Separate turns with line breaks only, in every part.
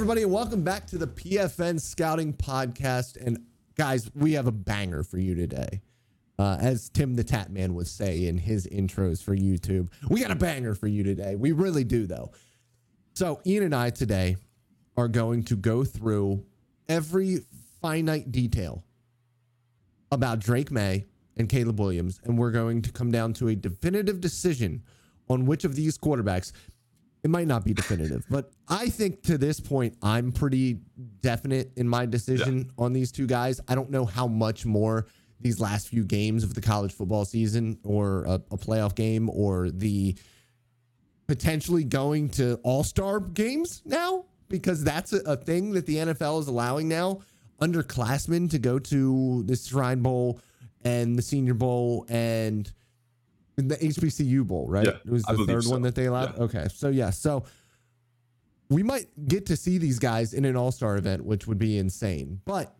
everybody, and welcome back to the PFN Scouting Podcast. And guys, we have a banger for you today. Uh, as Tim the Tat Man would say in his intros for YouTube, we got a banger for you today. We really do, though. So, Ian and I today are going to go through every finite detail about Drake Maye and Caleb Williams, and we're going to come down to a definitive decision on which of these quarterbacks. It might not be definitive, but I think to this point, I'm pretty definite in my decision on these two guys. I don't know how much more these last few games of the college football season or a, a playoff game or the potentially going to all star games now, because that's a, a thing that the NFL is allowing now. Underclassmen to go to the Shrine Bowl and the Senior Bowl and the HBCU Bowl, right?
Yeah,
it was the third
so.
one that they allowed.
Yeah.
Okay, so yeah, so we might get to see these guys in an All Star event, which would be insane. But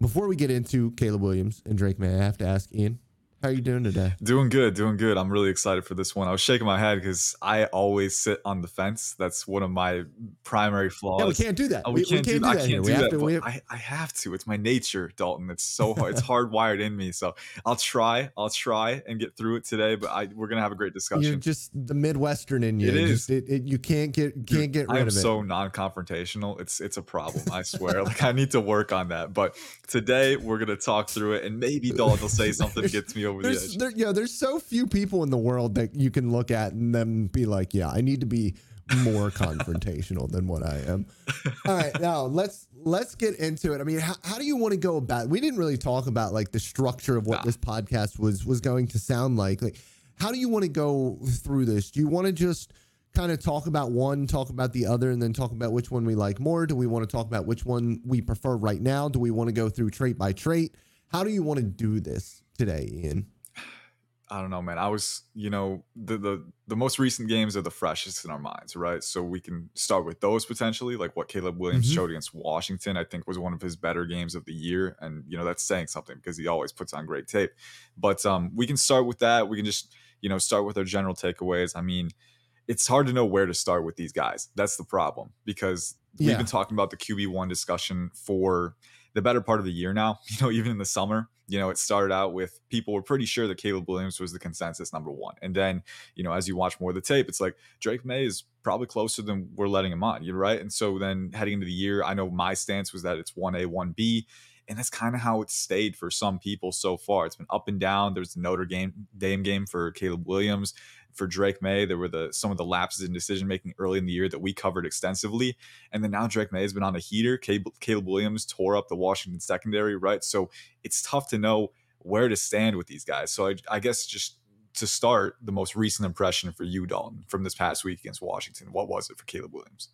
before we get into Caleb Williams and Drake Maye, I have to ask Ian, how are you doing today?
Doing good, doing good. I'm really excited for this one. I was shaking my head because I always sit on the fence. That's one of my primary flaws.
Yeah, we can't do that.
Oh,
we,
we can't, do,
that
I can't
We
do
have
that.
to. We have,
I, I have to. It's my nature, Dalton. It's so hard. it's hardwired in me. So I'll try. I'll try and get through it today. But I, we're gonna have a great discussion.
you're just the Midwestern in you.
It is.
Just, it, it, you can't get can't get rid of it.
so non-confrontational. It's it's a problem. I swear. like I need to work on that. But today we're gonna talk through it, and maybe Dalton will say something that gets me over the
there's
edge.
there, know, there's so few people in the world that you can look at and then be like, yeah, I need to be more confrontational than what I am. All right, now let's let's get into it. I mean, how, how do you want to go about? We didn't really talk about like the structure of what
Nah.
this podcast was was going to sound like. Like, how do you want to go through this? Do you want to just kind of talk about one, talk about the other, and then talk about which one we like more? Do we want to talk about which one we prefer right now? Do we want to go through trait by trait? How do you want to do this today, Ian?
I don't know, man. I was, you know, the the the most recent games are the freshest in our minds, right? So we can start with those potentially, like what Caleb Williams
Mhm.
showed against Washington. I think was one of his better games of the year, and you know that's saying something because he always puts on great tape. But um, we can start with that. We can just, you know, start with our general takeaways. I mean, it's hard to know where to start with these guys. That's the problem because we've been talking about the QB one discussion for the better part of the year now. You know, even in the summer, you know, it started out with people were pretty sure that Caleb Williams was the consensus number one. And then, you know, as you watch more of the tape, it's like Drake Maye is probably closer than we're letting him on. you know, right. And so then heading into the year, I know my stance was that it's 1A, 1B. And that's kind of how it's stayed for some people so far. It's been up and down. There's the Notre Dame Dame game for Caleb Williams. For Drake Maye, there were the some of the lapses in decision making early in the year that we covered extensively. And then now Drake Maye has been on a heater. Caleb, Williams tore up the Washington secondary, right? So it's tough to know where to stand with these guys. So I, I guess just to start, the most recent impression for you, Dalton, from this past week against Washington, what was it for Caleb Williams?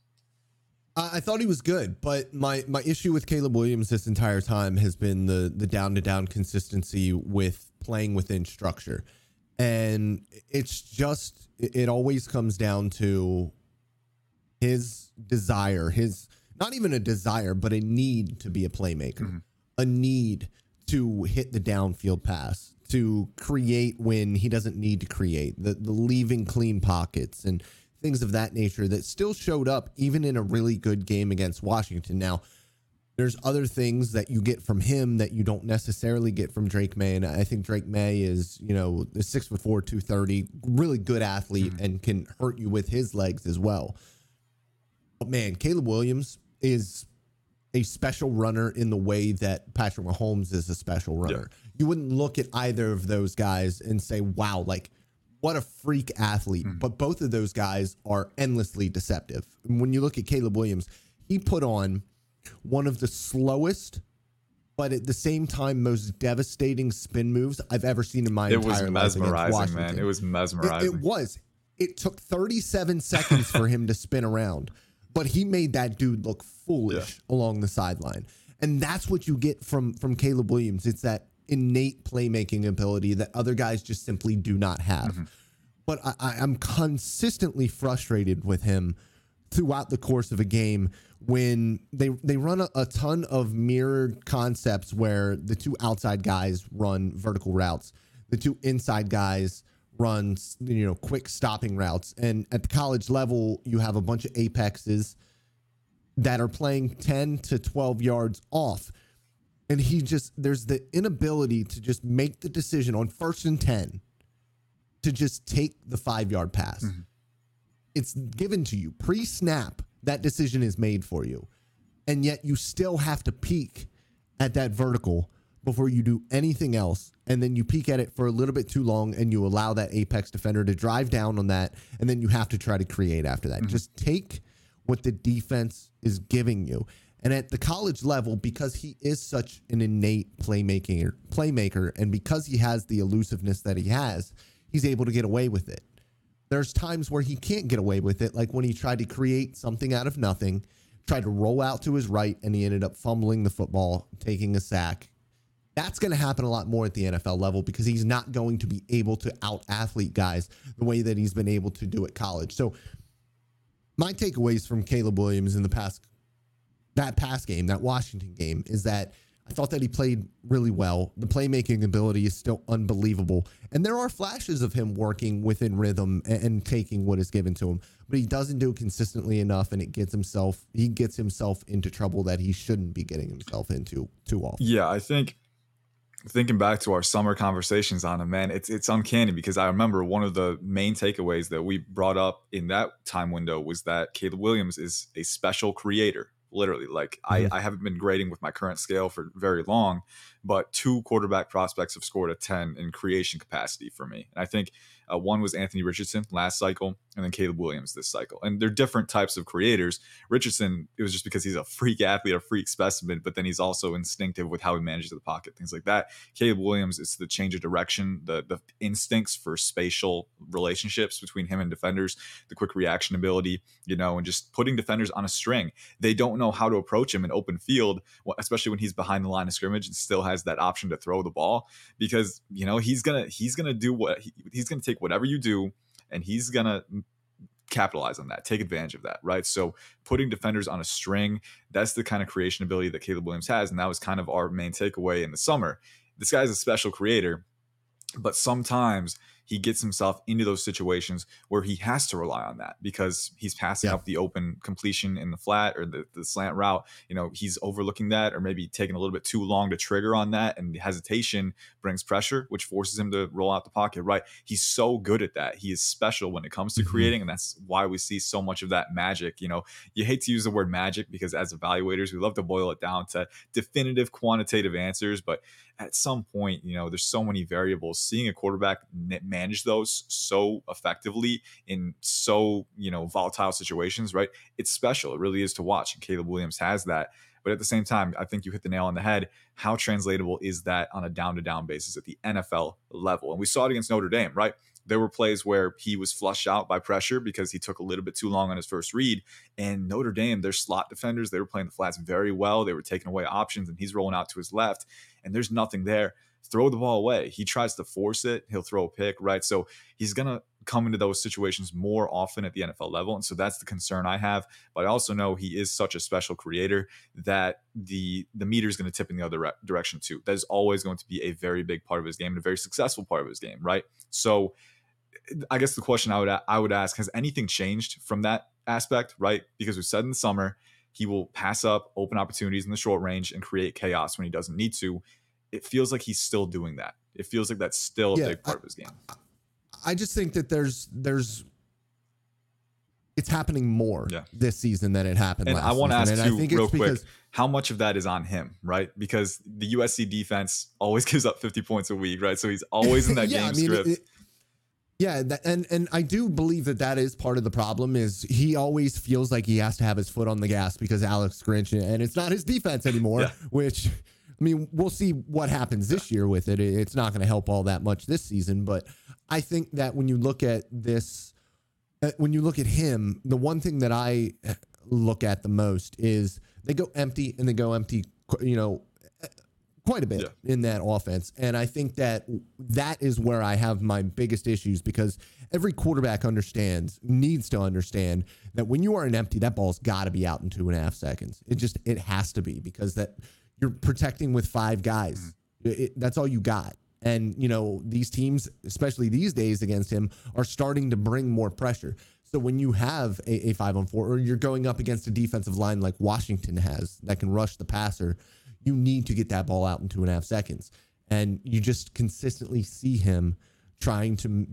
I I thought he was good, but my my issue with Caleb Williams this entire time has been the the down to down consistency with playing within structure, and it's just it always comes down to his desire, his not even a desire, but a need to be a playmaker,
Mhm.
a need to hit the downfield pass, to create when he doesn't need to create, the the leaving clean pockets and things of that nature that still showed up even in a really good game against Washington. Now, there's other things that you get from him that you don't necessarily get from Drake Maye. And I think Drake Maye is, you know, six foot four, 230, really good athlete mm-hmm. and can hurt you with his legs as well. But man, Caleb Williams is a special runner in the way that Patrick Mahomes is a special runner. You wouldn't look at either of those guys and say, wow, like what a freak athlete. Mm-hmm. But both of those guys are endlessly deceptive. And when you look at Caleb Williams, he put on one of the slowest, but at the same time most devastating spin moves I've ever seen in my
It
entire life against
mesmerizing, man. It was mesmerizing.
it was. It took 37 seconds for him to spin around, but he made that dude look foolish along the sideline. And that's what you get from from Caleb Williams. It's that innate playmaking ability that other guys just simply do not have.
Mm-hmm.
But I, I, I'm consistently frustrated with him throughout the course of a game when they they run a, a ton of mirrored concepts where the two outside guys run vertical routes, the two inside guys run you know quick stopping routes, and at the college level you have a bunch of apexes that are playing 10 to 12 yards off. And he just, there's the inability to just make the decision on first and 10 to just take the five yard pass. Mm-hmm. It's given to you pre snap. That decision is made for you. And yet you still have to peek at that vertical before you do anything else. And then you peek at it for a little bit too long and you allow that apex defender to drive down on that. And then you have to try to create after that. Mm-hmm. Just take what the defense is giving you. And at the college level, because he is such an innate playmaking playmaker, and because he has the elusiveness that he has, he's able to get away with it. There's times where he can't get away with it, like when he tried to create something out of nothing, tried to roll out to his right, and he ended up fumbling the football, taking a sack. That's going to happen a lot more at the NFL level because he's not going to be able to out athlete guys the way that he's been able to do at college. So my takeaways from Caleb Williams in the past that pass game, that Washington game, is that I thought that he played really well. The playmaking ability is still unbelievable. And there are flashes of him working within rhythm and, and, taking what is given to him, but he doesn't do it consistently enough and it gets himself he gets himself into trouble that he shouldn't be getting himself into too often.
Yeah, I think thinking back to our summer conversations on him, man, it's it's uncanny because I remember one of the main takeaways that we brought up in that time window was that Caleb Williams is a special creator. Literally, like mm-hmm. I, I haven't been grading with my current scale for very long, but two quarterback prospects have scored a 10 in creation capacity for me. And I think uh, one was Anthony Richardson last cycle, and then Caleb Williams this cycle. And they're different types of creators. Richardson, it was just because he's a freak athlete, a freak specimen, but then he's also instinctive with how he manages the pocket, things like that. Caleb Williams is the change of direction, the the instincts for spatial relationships between him and defenders, the quick reaction ability, you know, and just putting defenders on a string. They don't know how to approach him in open field, especially when he's behind the line of scrimmage and still has that option to throw the ball because you know he's gonna he's gonna do what he, he's gonna take take whatever you do and he's going to capitalize on that, take advantage of that, right? So putting defenders on a string, that's the kind of creation ability that Caleb Williams has. And that was kind of our main takeaway in the summer. This guy's a special creator, but sometimes he gets himself into those situations where he has to rely on that because he's passing yeah. up the open completion in the flat or the, the slant route. You know, he's overlooking that or maybe taking a little bit too long to trigger on that. And the hesitation brings pressure, which forces him to roll out the pocket, right? He's so good at that. He is special when it comes to mm-hmm. creating. And that's why we see so much of that magic. You know, you hate to use the word magic because as evaluators, we love to boil it down to definitive quantitative answers. But at some point, you know, there's so many variables. Seeing a quarterback manage those so effectively in so, you know, volatile situations, right? It's special. It really is to watch. And Caleb Williams has that. But at the same time, I think you hit the nail on the head. How translatable is that on a down to down basis at the NFL level? And we saw it against Notre Dame, right? There were plays where he was flushed out by pressure because he took a little bit too long on his first read. And Notre Dame, their slot defenders, they were playing the flats very well. They were taking away options, and he's rolling out to his left, and there's nothing there. Throw the ball away. He tries to force it, he'll throw a pick, right? So he's going to come into those situations more often at the NFL level. And so that's the concern I have. But I also know he is such a special creator that the the meter is going to tip in the other re- direction too. That is always going to be a very big part of his game and a very successful part of his game, right? So I guess the question I would I would ask has anything changed from that aspect, right? Because we said in the summer he will pass up open opportunities in the short range and create chaos when he doesn't need to. It feels like he's still doing that. It feels like that's still a yeah, big part
I,
of his game.
I just think that there's there's it's happening more yeah. this season than it happened
and
last
I want to ask
you
real quick, how much of that is on him, right? Because the USC defense always gives up 50 points a week, right? So he's always in that yeah, game I mean, script. It,
yeah, that, and and I do believe that that is part of the problem. Is he always feels like he has to have his foot on the gas because Alex Grinch, and it's not his defense anymore. yeah. Which, I mean, we'll see what happens this year with it. It's not going to help all that much this season, but I think that when you look at this, uh, when you look at him, the one thing that I look at the most is they go empty and they go empty. You know, quite a bit yeah. in that offense. And I think that that is where I have my biggest issues because every quarterback understands, needs to understand that when you are an empty, that ball's got to be out in two and a half seconds. It just, it has to be because that you're protecting with five guys. Mm-hmm. It, that's all you got. And, you know, these teams, especially these days against him, are starting to bring more pressure. So when you have a, a five on four, or you're going up against a defensive line like Washington has that can rush the passer, you need to get that ball out in two and a half seconds. And you just consistently see him trying to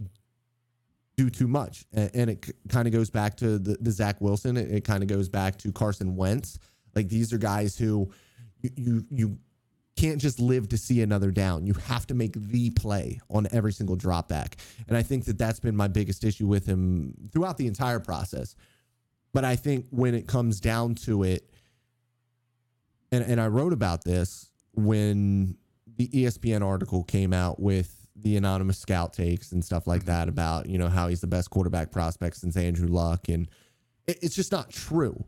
do too much. And, and it c- kind of goes back to the, the Zach Wilson. It, it kind of goes back to Carson Wentz. Like these are guys who you, you, you can't just live to see another down. You have to make the play on every single drop back. And I think that that's been my biggest issue with him throughout the entire process. But I think when it comes down to it, and, and I wrote about this when the ESPN article came out with the anonymous scout takes and stuff like that mm-hmm. about, you know, how he's the best quarterback prospect since Andrew Luck. And it, it's just not true.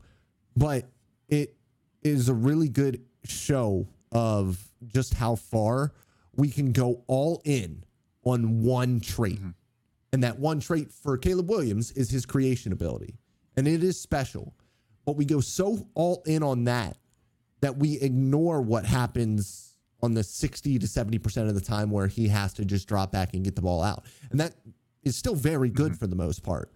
But it is a really good show of just how far we can go all in on one trait. Mm-hmm. And that one trait for Caleb Williams is his creation ability. And it is special. But we go so all in on that that we ignore what happens on the 60 to 70% of the time where he has to just drop back and get the ball out. And that is still very good mm-hmm. for the most part.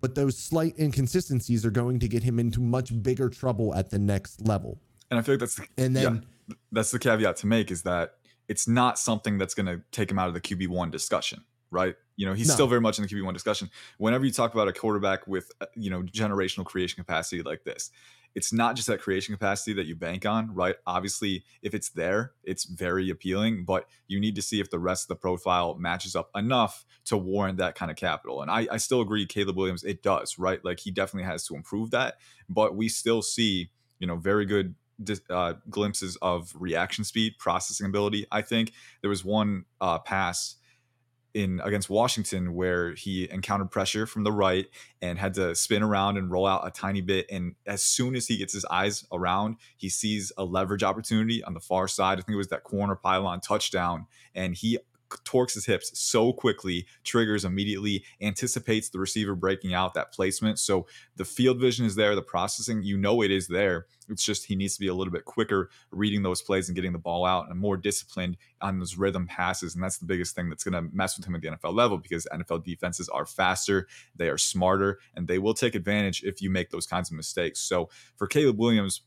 But those slight inconsistencies are going to get him into much bigger trouble at the next level.
And I feel like that's the,
And then
yeah, that's the caveat to make is that it's not something that's going to take him out of the QB one discussion, right? You know, he's
No.
still very much in the QB one discussion. Whenever you talk about a quarterback with uh, you know generational creation capacity like this, it's not just that creation capacity that you bank on, right? Obviously, if it's there, it's very appealing, but you need to see if the rest of the profile matches up enough to warrant that kind of capital. And I, I still agree, Caleb Williams, it does, right? Like he definitely has to improve that, but we still see, you know, very good uh, glimpses of reaction speed, processing ability. I think there was one uh, pass in against Washington where he encountered pressure from the right and had to spin around and roll out a tiny bit. And as soon as he gets his eyes around, he sees a leverage opportunity on the far side. I think it was that corner pylon touchdown, and he torques his hips so quickly, triggers immediately, anticipates the receiver breaking out that placement. So the field vision is there, the processing, you know it is there. It's just he needs to be a little bit quicker reading those plays and getting the ball out and more disciplined on those rhythm passes. And that's the biggest thing that's going to mess with him at the NFL level because NFL defenses are faster, they are smarter, and they will take advantage if you make those kinds of mistakes. So for Caleb Williams,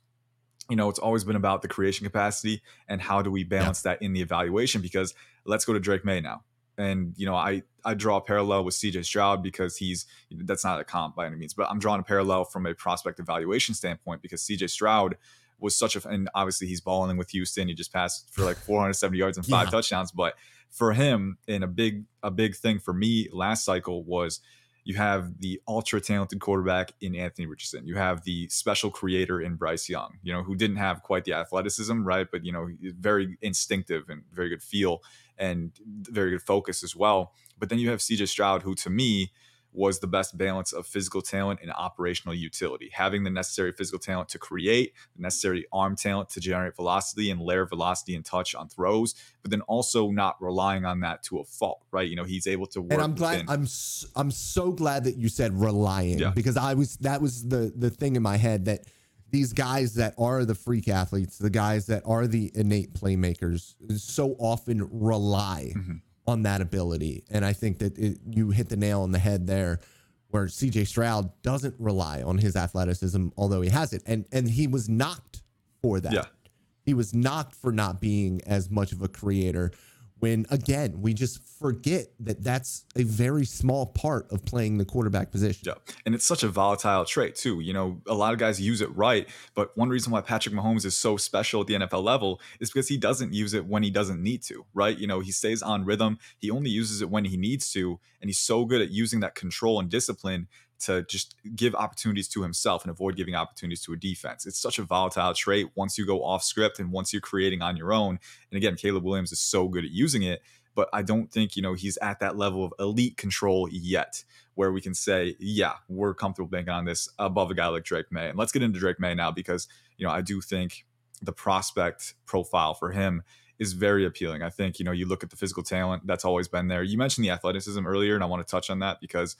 you know, it's always been about the creation capacity and how do we balance that in the evaluation because let's go to Drake Maye now. And you know, I I draw a parallel with CJ Stroud because he's that's not a comp by any means, but I'm drawing a parallel from a prospect evaluation standpoint because CJ Stroud was such a and obviously he's balling with Houston. He just passed for like 470 yards and five
Yeah.
touchdowns. But for him, and a big a big thing for me last cycle was you have the ultra talented quarterback in Anthony Richardson. You have the special creator in Bryce Young, you know, who didn't have quite the athleticism, right? But, you know, very instinctive and very good feel and very good focus as well. But then you have CJ Stroud, who to me was the best balance of physical talent and operational utility, having the necessary physical talent to create, the necessary arm talent to generate velocity and layer velocity and touch on throws, but then also not relying on that to a fault, right? You know, he's able to work.
and I'm glad
within-
I'm I'm so glad that you said relying
Yeah.
because I was that was the the thing in my head that these guys that are the freak athletes, the guys that are the innate playmakers, so often rely
Mhm.
On that ability, and I think that it, you hit the nail on the head there. Where CJ Stroud doesn't rely on his athleticism, although he has it, and and he was knocked for that.
Yeah.
He was knocked for not being as much of a creator. When again, we just forget that that's a very small part of playing the quarterback position.
Yeah. And it's such a volatile trait, too. You know, a lot of guys use it right. But one reason why Patrick Mahomes is so special at the NFL level is because he doesn't use it when he doesn't need to, right? You know, he stays on rhythm. He only uses it when he needs to. And he's so good at using that control and discipline to just give opportunities to himself and avoid giving opportunities to a defense. It's such a volatile trait once you go off script and once you're creating on your own. And again, Caleb Williams is so good at using it but I don't think, you know, he's at that level of elite control yet where we can say, yeah, we're comfortable banking on this above a guy like Drake Maye. And let's get into Drake Maye now because, you know, I do think the prospect profile for him is very appealing. I think, you know, you look at the physical talent that's always been there. You mentioned the athleticism earlier, and I want to touch on that because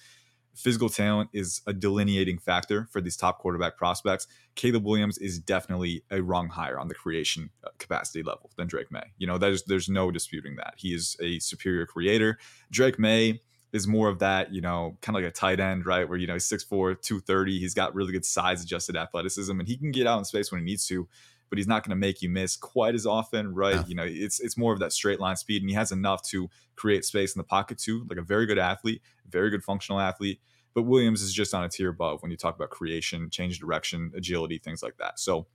physical talent is a delineating factor for these top quarterback prospects. Caleb Williams is definitely a rung higher on the creation uh, capacity level than Drake Maye. You know, there's there's no disputing that. He is a superior creator. Drake Maye is more of that, you know, kind of like a tight end, right? Where, you know, he's 6'4, 230. He's got really good size adjusted athleticism and he can get out in space when he needs to, but he's not going to make you miss quite as often, right? Yeah. You know, it's it's more of that straight line speed and he has enough to create space in the pocket too, like a very good athlete, very good functional athlete. But Williams is just on a tier above when you talk about creation, change direction, agility, things like that. So,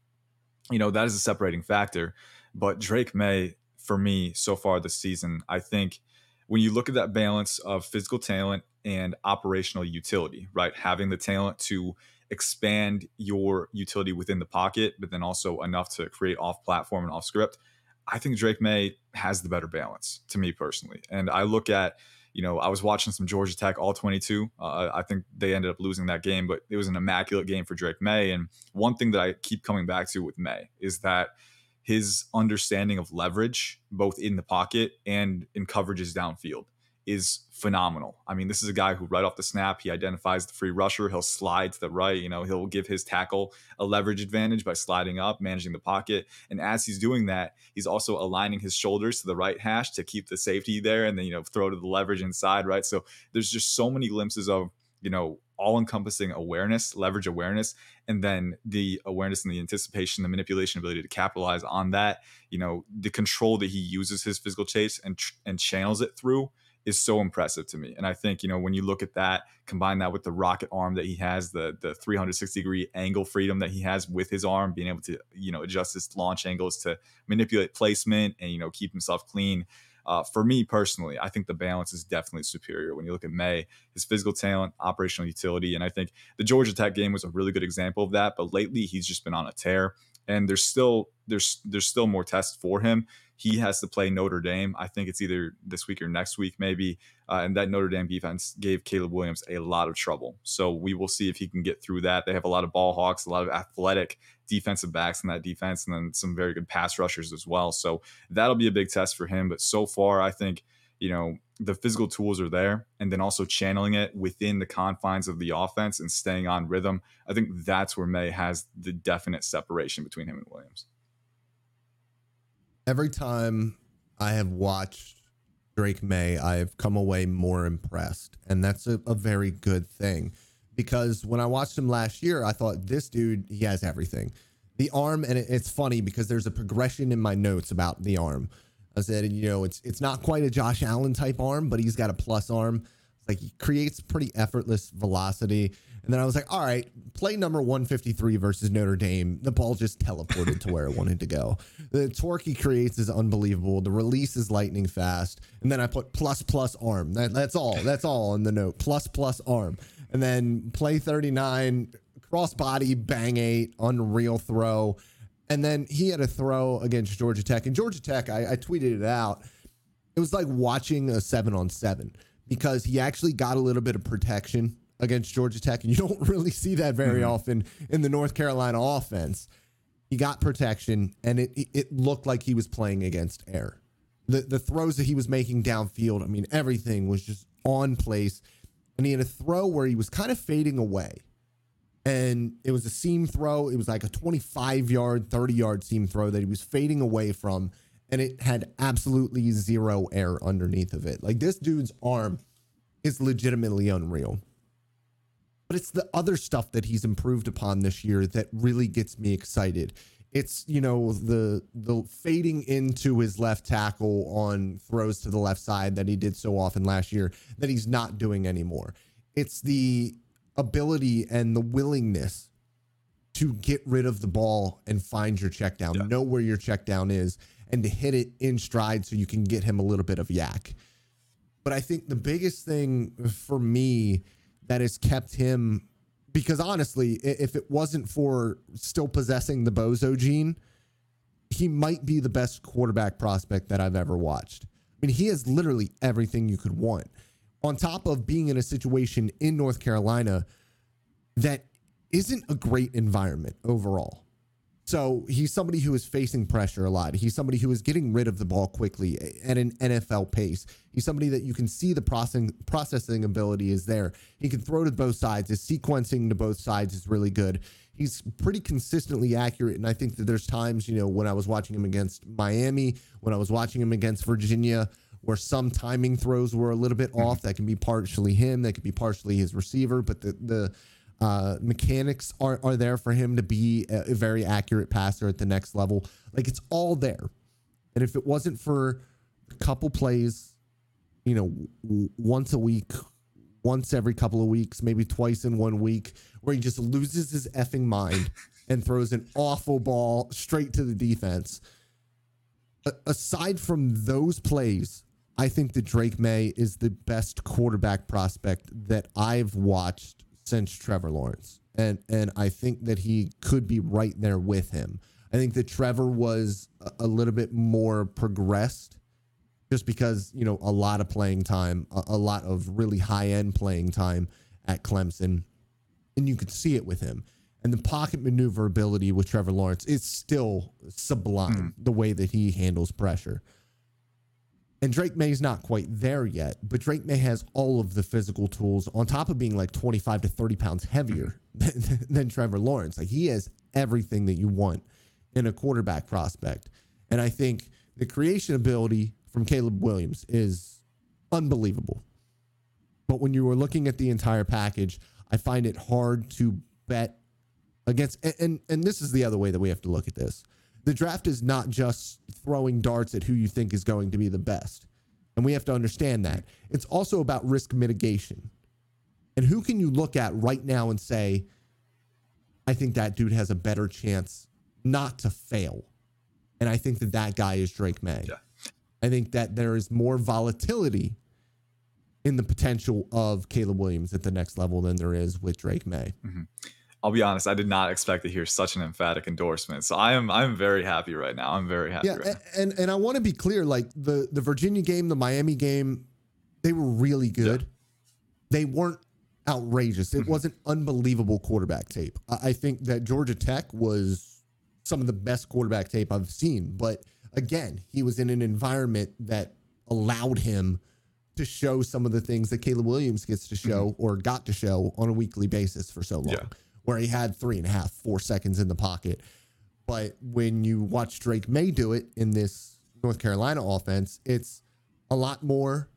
you know, that is a separating factor. But Drake Maye, for me, so far this season, I think when you look at that balance of physical talent and operational utility, right? Having the talent to expand your utility within the pocket, but then also enough to create off platform and off script. I think Drake Maye has the better balance to me personally. And I look at, you know, I was watching some Georgia Tech all 22. Uh, I think they ended up losing that game, but it was an immaculate game for Drake Maye. And one thing that I keep coming back to with Maye is that his understanding of leverage, both in the pocket and in coverages downfield, is phenomenal. I mean, this is a guy who, right off the snap, he identifies the free rusher. He'll slide to the right. You know, he'll give his tackle a leverage advantage by sliding up, managing the pocket. And as he's doing that, he's also aligning his shoulders to the right hash to keep the safety there and then, you know, throw to the leverage inside, right? So there's just so many glimpses of, you know, all encompassing awareness, leverage awareness, and then the awareness and the anticipation, the manipulation ability to capitalize on that, you know, the control that he uses his physical chase and, and channels it through is so impressive to me. And I think, you know, when you look at that, combine that with the rocket arm that he has, the the 360 degree angle freedom that he has with his arm, being able to, you know, adjust his launch angles to manipulate placement and, you know, keep himself clean. Uh, for me personally, I think the balance is definitely superior when you look at Maye, his physical talent, operational utility. And I think the Georgia Tech game was a really good example of that. But lately, he's just been on a tear. And there's still there's there's still more tests for him. He has to play Notre Dame. I think it's either this week or next week, maybe. Uh, and that Notre Dame defense gave Caleb Williams a lot of trouble. So we will see if he can get through that. They have a lot of ball hawks, a lot of athletic defensive backs in that defense, and then some very good pass rushers as well. So that'll be a big test for him. But so far, I think you know the physical tools are there and then also channeling it within the confines of the offense and staying on rhythm i think that's where Maye has the definite separation between him and williams
every time I have watched Drake Maye, I've come away more impressed. And that's a, a, very good thing because when I watched him last year, I thought this dude, he has everything. The arm, and it, it's funny because there's a progression in my notes about the arm. I said, you know, it's it's not quite a Josh Allen type arm, but he's got a plus arm. It's like he creates pretty effortless velocity. And then I was like, all right, play number 153 versus Notre Dame. The ball just teleported to where it wanted to go. The torque he creates is unbelievable. The release is lightning fast. And then I put plus plus arm. That, that's all. That's all in the note. Plus plus arm. And then play 39, cross body, bang eight, unreal throw. And then he had a throw against Georgia Tech. And Georgia Tech, I, I tweeted it out. It was like watching a seven on seven because he actually got a little bit of protection against Georgia Tech, and you don't really see that very mm-hmm. often in the North Carolina offense. He got protection, and it it looked like he was playing against air. The the throws that he was making downfield, I mean, everything was just on place. And he had a throw where he was kind of fading away. And it was a seam throw. It was like a 25 yard, 30 yard seam throw that he was fading away from. And it had absolutely zero air underneath of it. Like this dude's arm is legitimately unreal but it's the other stuff that he's improved upon this year that really gets me excited. It's you know the the fading into his left tackle on throws to the left side that he did so often last year that he's not doing anymore. It's the ability and the willingness to get rid of the ball and find your check down, yeah. know where your check down is, and to hit it in stride so you can get him a little bit of YAC. But I think the biggest thing for me that has kept him because honestly, if it wasn't for still possessing the bozo gene, he might be the best quarterback prospect that I've ever watched. I mean, he has literally everything you could want. On top of being in a situation in North Carolina that isn't a great environment overall. So he's somebody who is facing pressure a lot. He's somebody who is getting rid of the ball quickly at an NFL pace. He's somebody that you can see the processing processing ability is there. He can throw to both sides. His sequencing to both sides is really good. He's pretty consistently accurate, and I think that there's times, you know, when I was watching him against Miami, when I was watching him against Virginia, where some timing throws were a little bit off. That can be partially him, that could be partially his receiver, but the the uh, mechanics are are there for him to be a, a very accurate passer at the next level. Like it's all there, and if it wasn't for a couple plays, you know, w- once a week, once every couple of weeks, maybe twice in one week, where he just loses his effing mind and throws an awful ball straight to the defense. A- aside from those plays, I think that Drake Maye is the best quarterback prospect that I've watched since Trevor Lawrence. And and I think that he could be right there with him. I think that Trevor was a, little bit more progressed just because, you know, a lot of playing time, a, a lot of really high end playing time at Clemson. And you could see it with him. And the pocket maneuverability with Trevor Lawrence is still sublime, mm. the way that he handles pressure. And Drake Maye's not quite there yet, but Drake Maye has all of the physical tools on top of being like 25 to 30 pounds heavier than, than Trevor Lawrence. Like he has everything that you want in a quarterback prospect. And I think the creation ability from Caleb Williams is unbelievable. But when you are looking at the entire package, I find it hard to bet against and, and and this is the other way that we have to look at this. The draft is not just throwing darts at who you think is going to be the best. And we have to understand that. It's also about risk mitigation. And who can you look at right now and say, I think that dude has a better chance not to fail? And I think that that guy is Drake Maye.
Yeah.
I think that there is more volatility in the potential of Caleb Williams at the next level than there is with Drake Maye. Mm-hmm.
I'll be honest, I did not expect to hear such an emphatic endorsement. So I am I'm very happy right now. I'm very happy
Yeah,
right now.
and and I want to be clear. Like the the Virginia game, the Miami game, they were really good. They weren't outrageous. It mm-hmm. wasn't unbelievable quarterback tape. I, I think that Georgia Tech was some of the best quarterback tape I've seen. But again, he was in an environment that allowed him to show some of the things that Caleb Williams gets to show mm-hmm. or got to show on a weekly basis for so long,
Yeah.
Where he had three and a half, four seconds in the pocket. But when you watch Drake Maye do it in this North Carolina offense, it's a lot more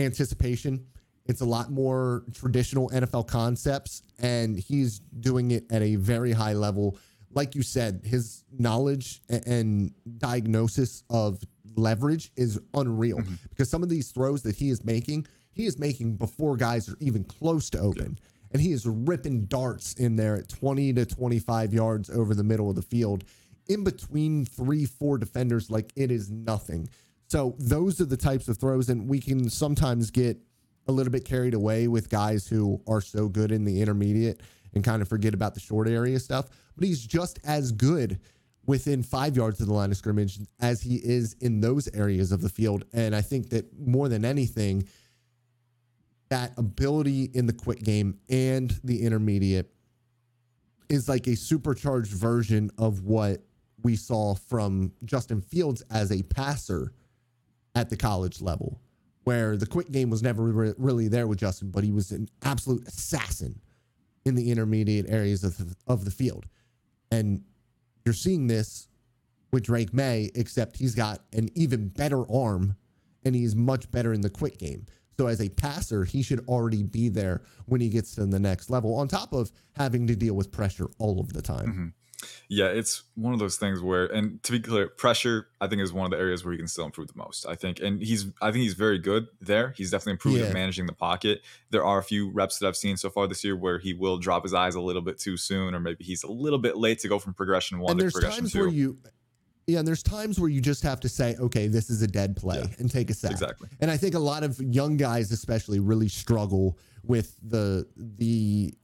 anticipation. It's a lot more traditional NFL concepts, and he's doing it at a very high level. Like you said, his knowledge and diagnosis of leverage is unreal mm-hmm. because some of these throws that he is making, he is making before guys are even close to open. And he is ripping darts in there at 20 to 25 yards over the middle of the field, in between three, four defenders, like it is nothing. So those are the types of throws, and we can sometimes get a little bit carried away with guys who are so good in the intermediate and kind of forget about the short area stuff. But he's just as good within five yards of the line of scrimmage as he is in those areas of the field. And I think that more than anything, that ability in the quick game and the intermediate is like a supercharged version of what we saw from Justin Fields as a passer at the college level, where the quick game was never re- really there with Justin, but he was an absolute assassin in the intermediate areas of the, of the field. And you're seeing this with Drake Maye, except he's got an even better arm and he's much better in the quick game. So as a passer, he should already be there when he gets to the next level, on top of having to deal with pressure all of the time. Mm-hmm.
Yeah, it's one of those things where, and to be clear, pressure I think is one of the areas where he can still improve the most. I think, and he's I think he's very good there. He's definitely improved
Yeah.
at managing the pocket. There are a few reps that I've seen so far this year where he will drop his eyes a little bit too soon, or maybe he's a little bit late to go from progression one
and
to
there's
progression
times
two.
where you yeah and there's times where you just have to say okay this is a dead play
Yeah.
and take a sack
Exactly.
and i think a lot of young guys especially really struggle with the the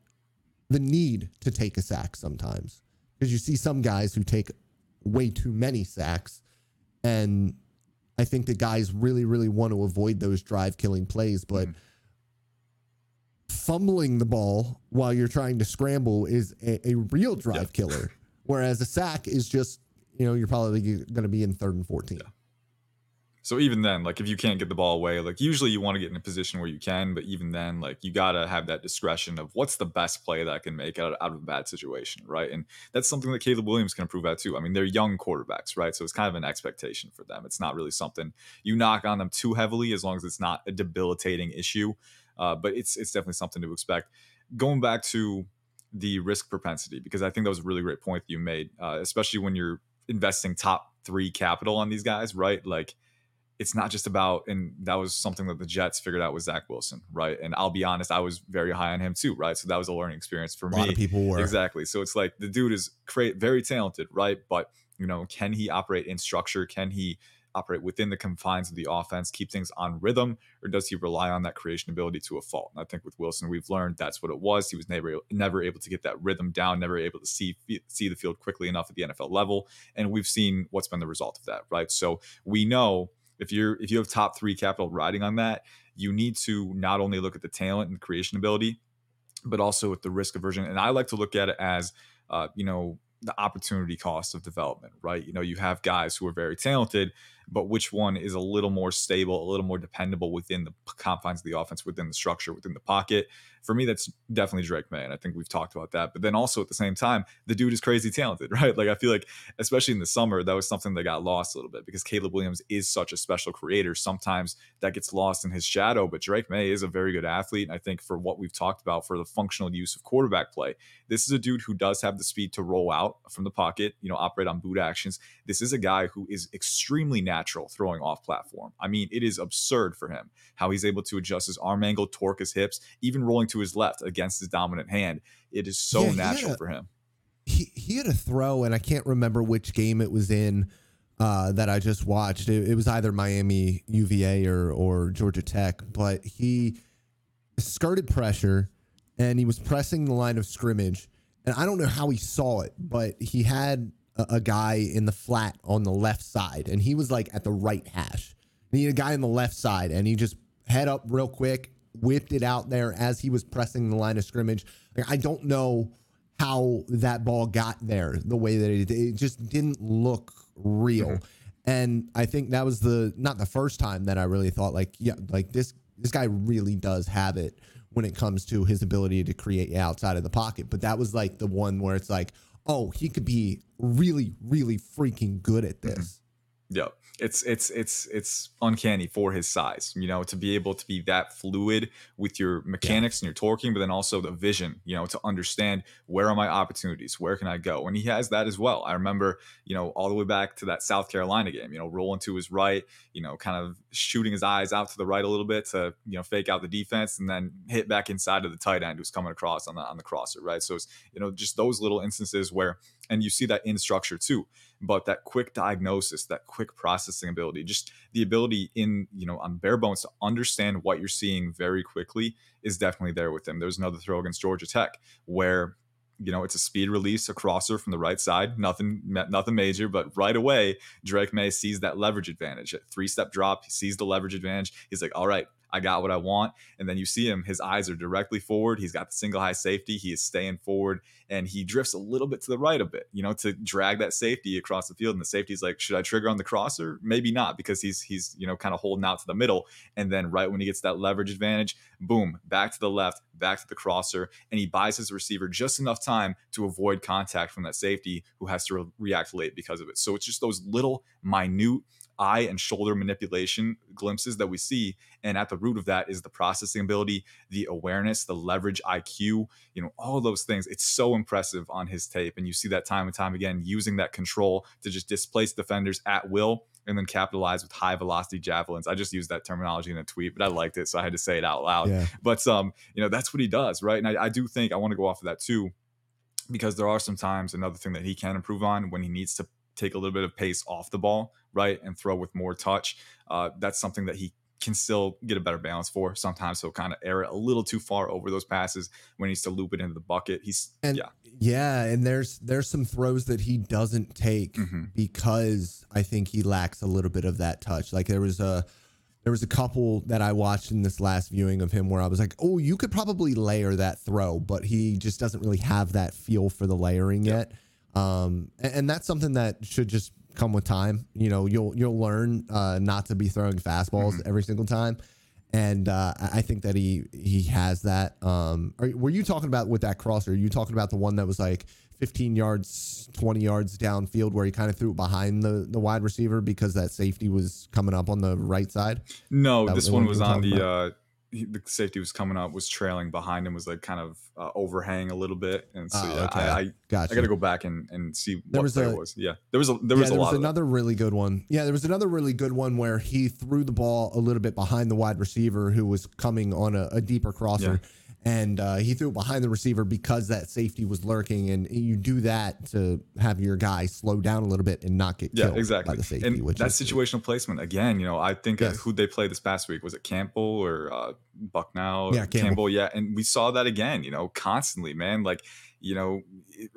the need to take a sack sometimes because you see some guys who take way too many sacks and i think the guys really really want to avoid those drive killing plays but
Mhm.
fumbling the ball while you're trying to scramble is a, a real drive killer. Whereas a sack is just, you know, you're probably going to be in third and 14.
So even then, like if you can't get the ball away, like usually you want to get in a position where you can, but even then, like you gotta have that discretion of what's the best play that I can make out, out of a bad situation, right? And that's something that Caleb Williams can improve at too. I mean, they're young quarterbacks, right? So it's kind of an expectation for them. It's not really something you knock on them too heavily as long as it's not a debilitating issue. Uh, but it's it's definitely something to expect. Going back to the risk propensity, because I think that was a really great point that you made, uh, especially when you're investing top three capital on these guys, right? Like it's not just about, and that was something that the Jets figured out with Zach Wilson, right? And I'll be honest, I was very high on him too, right? So that was a learning experience for
A
me.
lot of people were.
Exactly. So it's like the dude is great, very talented, right? But you know, can he operate in structure? Can he operate within the confines of the offense, keep things on rhythm, or does he rely on that creation ability to a fault? And I think with Wilson, we've learned that's what it was. He was never never able to get that rhythm down, never able to see see the field quickly enough at the NFL level, and we've seen what's been the result of that, right? So we know if you're if you have top three capital riding on that, you need to not only look at the talent and the creation ability, but also at the risk aversion. And I like to look at it as, uh, you know, the opportunity cost of development, right? You know, you have guys who are very talented, but which one is a little more stable, a little more dependable within the confines of the offense, within the structure, within the pocket? For me, that's definitely Drake Maye. And I think we've talked about that. But then also at the same time, the dude is crazy talented, right? Like I feel like, especially in the summer, that was something that got lost a little bit because Caleb Williams is such a special creator. Sometimes that gets lost in his shadow, but Drake Maye is a very good athlete. And I think for what we've talked about for the functional use of quarterback play, this is a dude who does have the speed to roll out from the pocket, you know, operate on boot actions. This is a guy who is extremely natural throwing off platform. I mean, it is absurd for him how he's able to adjust his arm angle, torque his hips, even rolling to his left against his dominant hand. It is so
Yeah,
natural
a-
for him.
he he had a throw, and I can't remember which game it was in uh, that I just watched. It, it was either Miami UVA or or Georgia Tech, but he skirted pressure and he was pressing the line of scrimmage. And I don't know how he saw it, but he had a, a guy in the flat on the left side, and he was like at the right hash. And he had a guy on the left side, and he just head up real quick, whipped it out there as he was pressing the line of scrimmage. Like, I don't know how that ball got there the way that it did. It just didn't look real. Mm-hmm. And I think that was the not the first time that I really thought like, yeah, like this this guy really does have it when it comes to his ability to create outside of the pocket. But that was like the one where it's like, oh, he could be really, really freaking good at this. Mm-hmm.
Yeah, it's it's it's it's uncanny for his size, you know, to be able to be that fluid with your mechanics and your torquing, but then also the vision, you know, to understand where are my opportunities, where can I go, and he has that as well. I remember, you know, all the way back to that South Carolina game, you know, rolling to his right, you know, kind of shooting his eyes out to the right a little bit to you know fake out the defense, and then hit back inside of the tight end who's coming across on the on the crosser, right? So it's you know just those little instances where, and you see that in structure too but that quick diagnosis that quick processing ability just the ability in you know on bare bones to understand what you're seeing very quickly is definitely there with him there's another throw against georgia tech where you know it's a speed release a crosser from the right side nothing nothing major but right away drake maye sees that leverage advantage. Three step drop he sees the leverage advantage. He's like all right I got what I want. And then you see him, his eyes are directly forward. He's got the single high safety. He is staying forward and he drifts a little bit to the right a bit, you know, to drag that safety across the field. And the safety's like, should I trigger on the crosser? Maybe not because he's, he's, you know, kind of holding out to the middle. And then right when he gets that leverage advantage, boom, back to the left, back to the crosser. And he buys his receiver just enough time to avoid contact from that safety who has to re- react late because of it. So it's just those little minute eye and shoulder manipulation glimpses that we see and at the root of that is the processing ability the awareness the leverage iq you know all those things. It's so impressive on his tape and you see that time and time again using that control to just displace defenders at will and then capitalize with high velocity javelins. I just used that terminology in a tweet but i liked it so i had to say it out loud.
Yeah.
but um you know that's what he does right? And i, I do think i want to go off of that too because there are some times another thing that he can improve on when he needs to take a little bit of pace off the ball, right, and throw with more touch. Uh, that's something that he can still get a better balance for. Sometimes he'll kind of air it a little too far over those passes when he needs to loop it into the bucket. He's
And
yeah,
yeah, and there's there's some throws that he doesn't take
Mhm.
because I think he lacks a little bit of that touch. Like there was a there was a couple that I watched in this last viewing of him where I was like, "Oh, you could probably layer that throw," but he just doesn't really have that feel for the layering yet. Um, and, and that's something that should just come with time. You know, you'll you'll learn uh, not to be throwing fastballs
Mm-hmm.
every single time, and uh, I think that he he has that. Um, are, were you talking about with that crosser? Are you talking about the one that was like 15 yards, 20 yards downfield, where he kind of threw it behind the the wide receiver because that safety was coming up on the right side?
No,
That
this one
one
was on the uh he, the safety was coming up, was trailing behind him, was like kind of uh, overhang a little bit, and so
Oh,
yeah,
okay.
I, I
Gotcha.
I got to go back and, and see
There
what
was a-
was. Yeah, there was a there
yeah,
was a
there
lot
was another really good one. Yeah, there was another really good one where he threw the ball a little bit behind the wide receiver who was coming on a, a deeper crosser. And uh, he threw it behind the receiver because that safety was lurking. And you do that to have your guy slow down a little bit and not get
Yeah,
killed
exactly.
by the safety.
and
which
that situational placement again. You know, I think
Yes.
who they played this past week was it Campbell or uh, Bucknow?
Yeah, Campbell.
Yeah, and we saw that again. You know, constantly, man. Like, you know,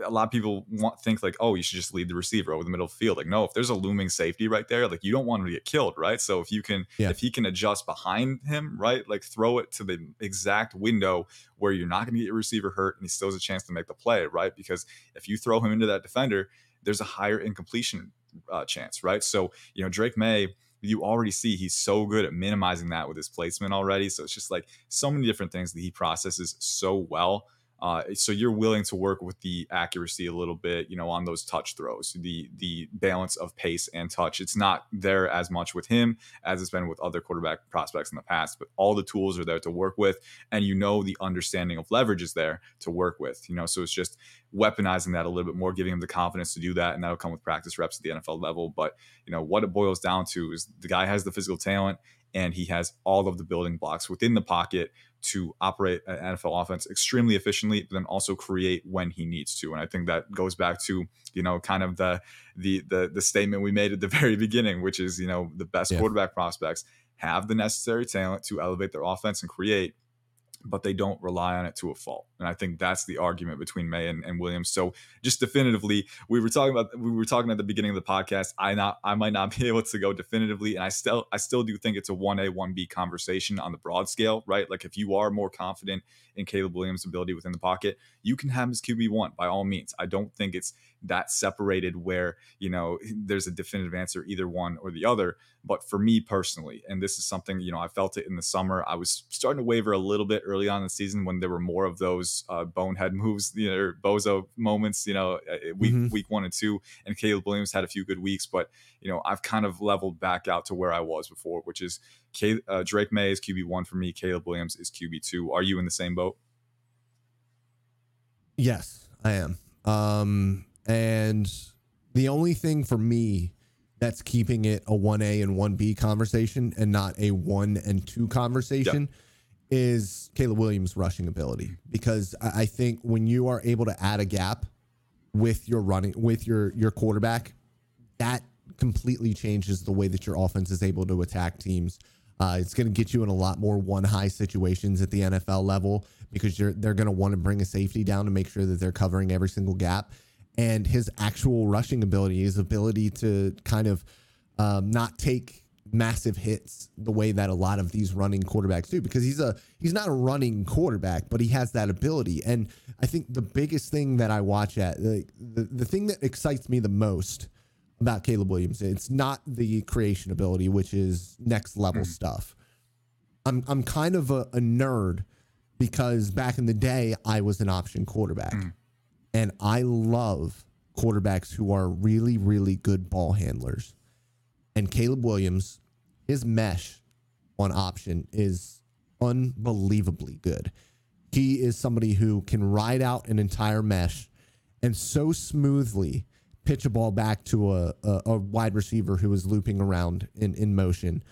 a lot of people want think like, oh, you should just lead the receiver over the middle field. Like, no, if there's a looming safety right there, like you don't want him to get killed, right? So if you can,
Yeah.
if he can adjust behind him, right, like throw it to the exact window where you're not going to get your receiver hurt and he still has a chance to make the play, right? Because if you throw him into that defender, there's a higher incompletion uh, chance, right? So you know, Drake Maye. You already see he's so good at minimizing that with his placement already. So it's just like so many different things that he processes so well. Uh, so you're willing to work with the accuracy a little bit, you know, on those touch throws, the the balance of pace and touch. It's not there as much with him as it's been with other quarterback prospects in the past, but all the tools are there to work with, and you know the understanding of leverage is there to work with. You know, so it's just weaponizing that a little bit more, giving him the confidence to do that, and that'll come with practice reps at the NFL level. But you know what it boils down to is the guy has the physical talent and he has all of the building blocks within the pocket to operate an NFL offense extremely efficiently, but then also create when he needs to. And I think that goes back to you know kind of the the the, the statement we made at the very beginning, which is you know the best
Yeah.
quarterback prospects have the necessary talent to elevate their offense and create but they don't rely on it to a fault. And I think that's the argument between Maye and, and Williams. So just definitively, we were talking about we were talking at the beginning of the podcast. I not I might not be able to go definitively, and I still I still do think it's a one A one B conversation on the broad scale, right? Like if you are more confident in Caleb Williams' ability within the pocket, you can have him as QB one by all means. I don't think it's that separated where you know there's a definitive answer either one or the other. But for me personally, and this is something you know I felt it in the summer. I was starting to waver a little bit early on in the season when there were more of those uh, bonehead moves, you know, bozo moments. You know, uh, week
Mhm.
week one and two, and Caleb Williams had a few good weeks, but you know I've kind of leveled back out to where I was before, which is K, uh, Drake Maye is QB one for me. Caleb Williams is QB two. Are you in the same boat?
Yes, I am. Um, and the only thing for me that's keeping it a 1A and 1B conversation and not a 1 and 2 conversation is Caleb Williams' rushing ability. Because I think when you are able to add a gap with your running, with your, your quarterback, that completely changes the way that your offense is able to attack teams. Uh, it's going to get you in a lot more one high situations at the NFL level because you're they're going to want to bring a safety down to make sure that they're covering every single gap. And his actual rushing ability, his ability to kind of um, not take massive hits the way that a lot of these running quarterbacks do because he's a he's not a running quarterback but he has that ability. And i think the biggest thing that i watch at the, the, the thing that excites me the most about caleb williams it's not the creation ability which is next level hmm. stuff. I'm i'm kind of a, a nerd because back in the day i was an option quarterback. Hmm. And i love quarterbacks who are really really good ball handlers and Caleb Williams, his mesh on option is unbelievably good. He is somebody who can ride out an entire mesh and so smoothly pitch a ball back to a, a, a wide receiver who is looping around in, in motion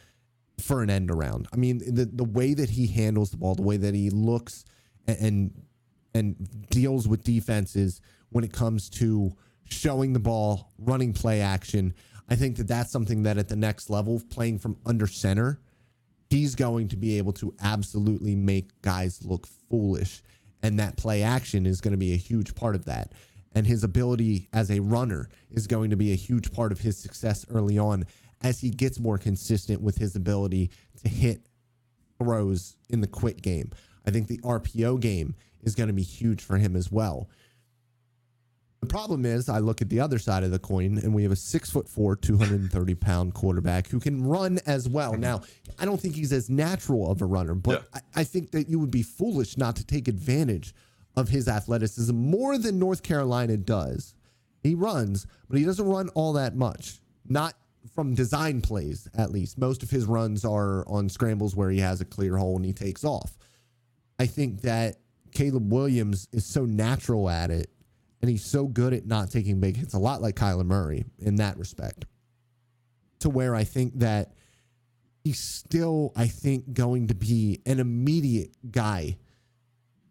for an end around. I mean, the, the way that he handles the ball, the way that he looks and, and and deals with defenses when it comes to showing the ball, running play action. I think that that's something that at the next level, playing from under center, he's going to be able to absolutely make guys look foolish. And that play action is going to be a huge part of that. And his ability as a runner is going to be a huge part of his success early on as he gets more consistent with his ability to hit throws in the quick game. I think the RPO game is going to be huge for him as well. The problem is, I look at the other side of the coin, and we have a six foot four, 230 pound quarterback who can run as well. Now, I don't think he's as natural of a runner, but
Yeah.
I, I think that you would be foolish not to take advantage of his athleticism more than North Carolina does. He runs, but he doesn't run all that much. Not from design plays, at least. Most of his runs are on scrambles where he has a clear hole and he takes off. I think that Caleb Williams is so natural at it and he's so good at not taking big hits, a lot like Kyler Murray in that respect. To where I think that he's still, I think, going to be an immediate guy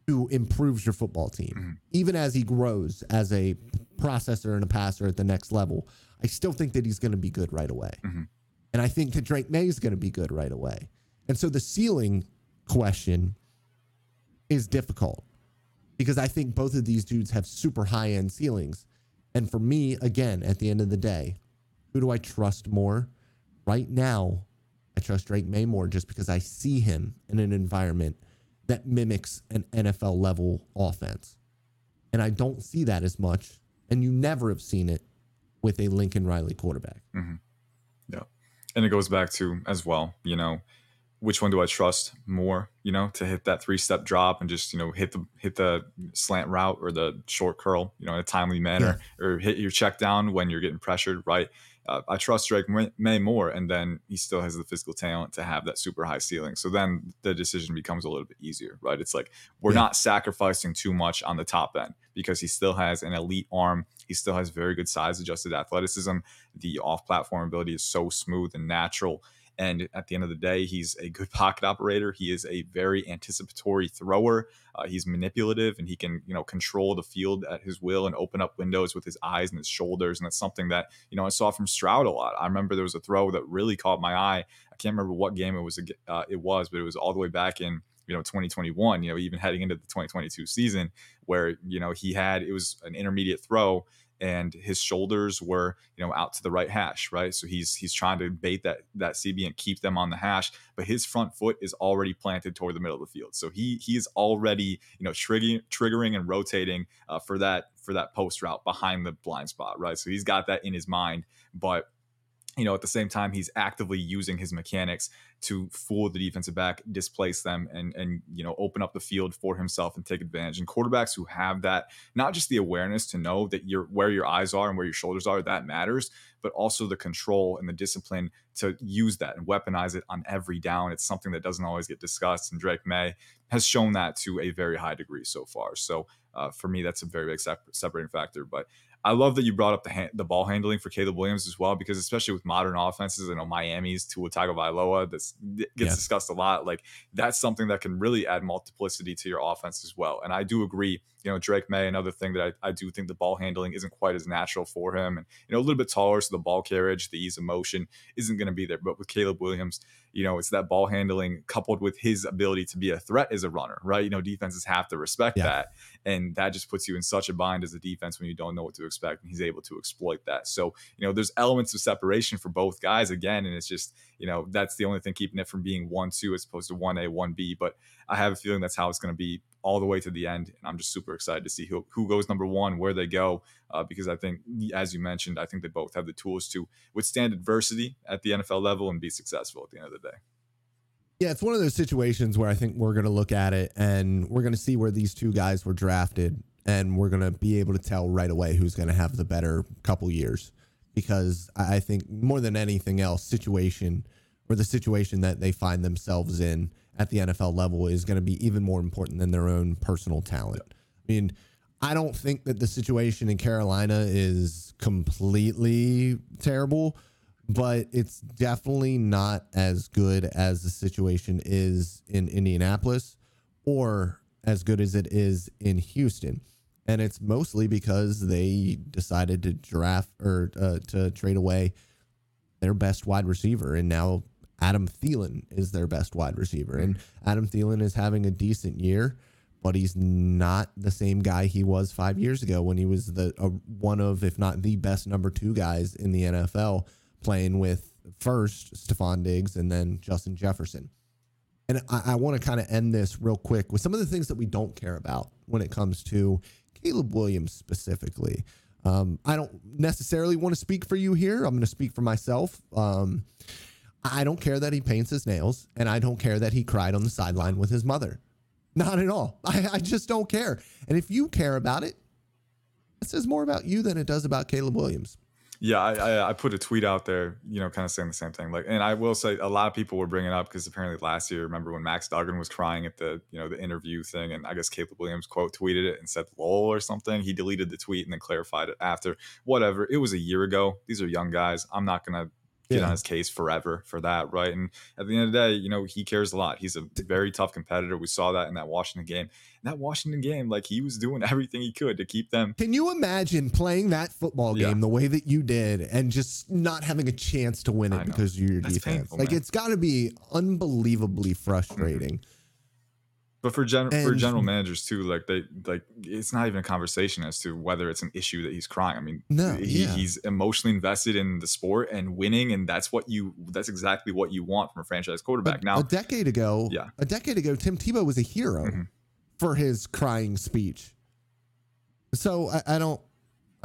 who improves your football team, mm-hmm. even as he grows as a processor and a passer at the next level. I still think that he's going to be good right away. Mm-hmm. And I think that Drake Maye is going to be good right away. And so the ceiling question is difficult because I think both of these dudes have super high end ceilings. And for me, again, at the end of the day, who do I trust more? Right now, I trust Drake Maye more just because I see him in an environment that mimics an NFL level offense. And I don't see that as much. And you never have seen it with a Lincoln Riley quarterback. Mm-hmm.
Yeah. And it goes back to as well, you know, which one do I trust more, you know, to hit that three step drop and just, you know, hit the hit the slant route or the short curl, you know, in a timely manner or hit your check down when you're getting pressured, right? Uh, I trust Drake Maye- Maye more, and then he still has the physical talent to have that super high ceiling. So then the decision becomes a little bit easier, right? It's like we're
Yeah.
not sacrificing too much on the top end because he still has an elite arm. He still has very good size adjusted athleticism. The off platform ability is so smooth and natural. And at the end of the day, he's a good pocket operator. He is a very anticipatory thrower. Uh, he's manipulative and he can, you know, control the field at his will and open up windows with his eyes and his shoulders. And that's something that, you know, I saw from Stroud a lot. I remember there was a throw that really caught my eye. I can't remember what game it was. Uh, it was, but it was all the way back in, you know, 2021. You know, even heading into the 2022 season, where you know he had it was an intermediate throw and his shoulders were you know out to the right hash right? So he's he's trying to bait that that cb and keep them on the hash but his front foot is already planted toward the middle of the field. So he he is already you know triggering triggering and rotating uh, for that for that post route behind the blind spot right? So he's got that in his mind but you know, at the same time, he's actively using his mechanics to fool the defensive back, displace them, and and you know, open up the field for himself and take advantage. And quarterbacks who have that, not just the awareness to know that you're where your eyes are and where your shoulders are, that matters, but also the control and the discipline to use that and weaponize it on every down. It's something that doesn't always get discussed, and Drake Maye has shown that to a very high degree so far. So uh, for me, that's a very big sep- separating factor. But I love that you brought up the hand, the ball handling for Caleb Williams as well, because especially with modern offenses, you know Miami's Tua Tagovailoa that's gets
Yeah.
discussed a lot. Like that's something that can really add multiplicity to your offense as well. And I do agree. You know, Drake Maye, another thing that I, I do think the ball handling isn't quite as natural for him, and you know a little bit taller, so the ball carriage, the ease of motion isn't going to be there. But with Caleb Williams, you know, it's that ball handling coupled with his ability to be a threat as a runner, right? You know, defenses have to respect
Yeah.
that and that just puts you in such a bind as a defense when you don't know what to expect and he's able to exploit that so you know there's elements of separation for both guys again and it's just you know that's the only thing keeping it from being one two as opposed to one a one b but i have a feeling that's how it's going to be all the way to the end and i'm just super excited to see who, who goes number one where they go uh, because i think as you mentioned i think they both have the tools to withstand adversity at the nfl level and be successful at the end of the day.
Yeah, it's one of those situations where I think we're going to look at it and we're going to see where these two guys were drafted and we're going to be able to tell right away who's going to have the better couple years. Because I I think more than anything else, situation or the situation that they find themselves in at the NFL level is going to be even more important than their own personal talent. I mean, I don't think that the situation in Carolina is completely terrible, but it's definitely not as good as the situation is in Indianapolis or as good as it is in Houston. And it's mostly because they decided to draft or uh, to trade away their best wide receiver. And now Adam Thielen is their best wide receiver. And Adam Thielen is having a decent year, but he's not the same guy he was five years ago when he was the uh, one of, if not the best number two guys in the NFL, playing with first Stefon Diggs and then Justin Jefferson. And I, I want to kind of end this real quick with some of the things that we don't care about when it comes to Caleb Williams specifically. Um, I don't necessarily want to speak for you here. I'm going to speak for myself. Um, I don't care that he paints his nails, and I don't care that he cried on the sideline with his mother. Not at all. I, I just don't care. And if you care about it, it says more about you than it does about Caleb Williams.
Yeah, I, I, I put a tweet out there, you know, kind of saying the same thing. Like, and I will say, a lot of people were bringing up because apparently last year, remember when Max Duggan was crying at the, you know, the interview thing, and I guess Caleb Williams quote tweeted it and said "lol" or something. He deleted the tweet and then clarified it after. Whatever. It was a year ago. These are young guys. I'm not gonna get yeah. on his case forever for that, right? And at the end of the day, you know, he cares a lot. He's a very tough competitor. We saw that in that Washington game. that Washington game, like he was doing everything he could to keep them.
Can you imagine playing that football game yeah. the way that you did and just not having a chance to win it because of your That's defense? Painful, like man. it's got to be unbelievably frustrating. Mm-hmm
but for gen- and, for general managers too, like they like it's not even a conversation as to whether it's an issue that he's crying. I mean, no, he, yeah. he's emotionally invested in the sport and winning, and that's what you that's exactly what you want from a franchise quarterback.
A,
now,
a decade ago, yeah, a decade ago, Tim Tebow was a hero mm-hmm. for his crying speech. So I, I, don't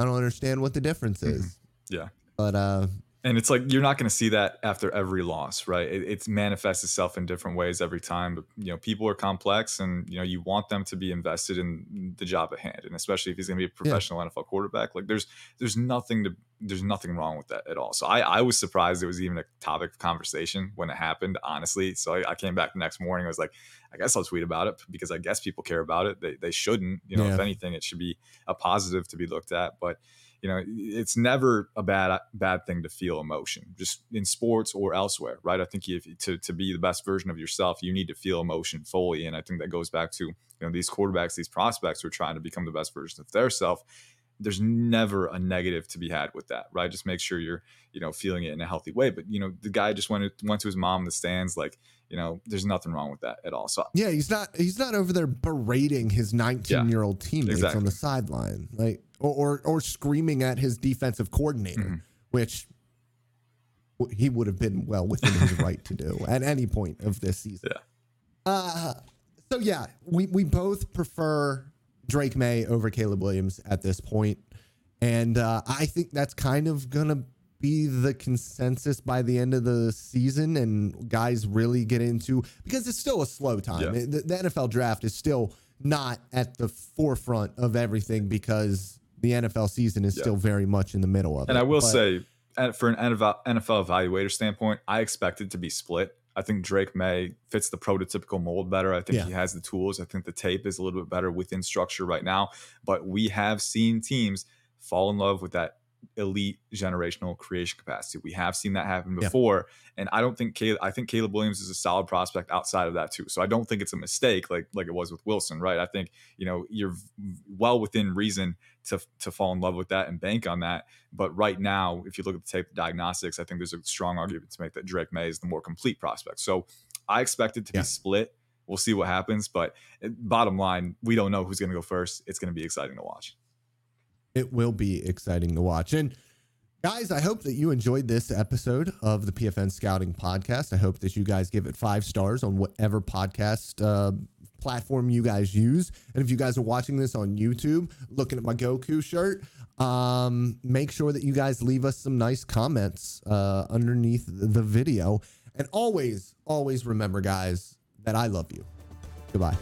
I don't understand what the difference is.
Mm-hmm. Yeah,
but uh,
and it's like you're not going to see that after every loss right? It, it, manifests itself in different ways every time but you know people are complex and you know you want them to be invested in the job at hand and especially if he's going to be a professional yeah. nfl quarterback like there's there's nothing to there's nothing wrong with that at all. So i i was surprised it was even a topic of conversation when it happened honestly. So i, I came back the next morning i was like i guess i'll tweet about it because i guess people care about it. They, they shouldn't you know yeah. if anything it should be a positive to be looked at. But you know it's never a bad bad thing to feel emotion just in sports or elsewhere right i think if to, to be the best version of yourself you need to feel emotion fully and i think that goes back to you know these quarterbacks these prospects who are trying to become the best version of their self there's never a negative to be had with that right just make sure you're you know feeling it in a healthy way but you know the guy just went went to his mom in the stands like you know, there's nothing wrong with that at all. So
yeah, he's not he's not over there berating his 19 year old teammates exactly. on the sideline, like or, or, or screaming at his defensive coordinator, mm-hmm. which he would have been well within his right to do at any point of this season.
Yeah.
Uh, so yeah, we we both prefer Drake Maye over Caleb Williams at this point, and uh, I think that's kind of gonna be the consensus by the end of the season and guys really get into because it's still a slow time. Yeah. The, the, NFL draft is still not at the forefront of everything because the NFL season is yeah. still very much in the middle of
and
it.
And I will but, say, for an NFL evaluator standpoint, I expect it to be split. I think Drake Maye fits the prototypical mold better. I think yeah. he has the tools. I think the tape is a little bit better within structure right now. But we have seen teams fall in love with that elite generational creation capacity. We have seen that happen before, yeah. and I don't think Caleb. I think Caleb Williams is a solid prospect outside of that too. So I don't think it's a mistake like like it was with Wilson, right? I think you know you're well within reason to to fall in love with that and bank on that. But right now, if you look at the tape diagnostics, I think there's a strong argument to make that Drake Maye is the more complete prospect. So I expect it to yeah. be split. We'll see what happens, but eh, bottom line, we don't know who's going to go first. It's going to be exciting to watch
it will be exciting to watch. And guys, I hope that you enjoyed this episode of the PFN Scouting Podcast. I hope that you guys give it five stars on whatever podcast uh, platform you guys use. And if you guys are watching this on YouTube, looking at my Goku shirt, um, make sure that you guys leave us some nice comments uh, underneath the video. And always, always remember, guys, that I love you. Goodbye.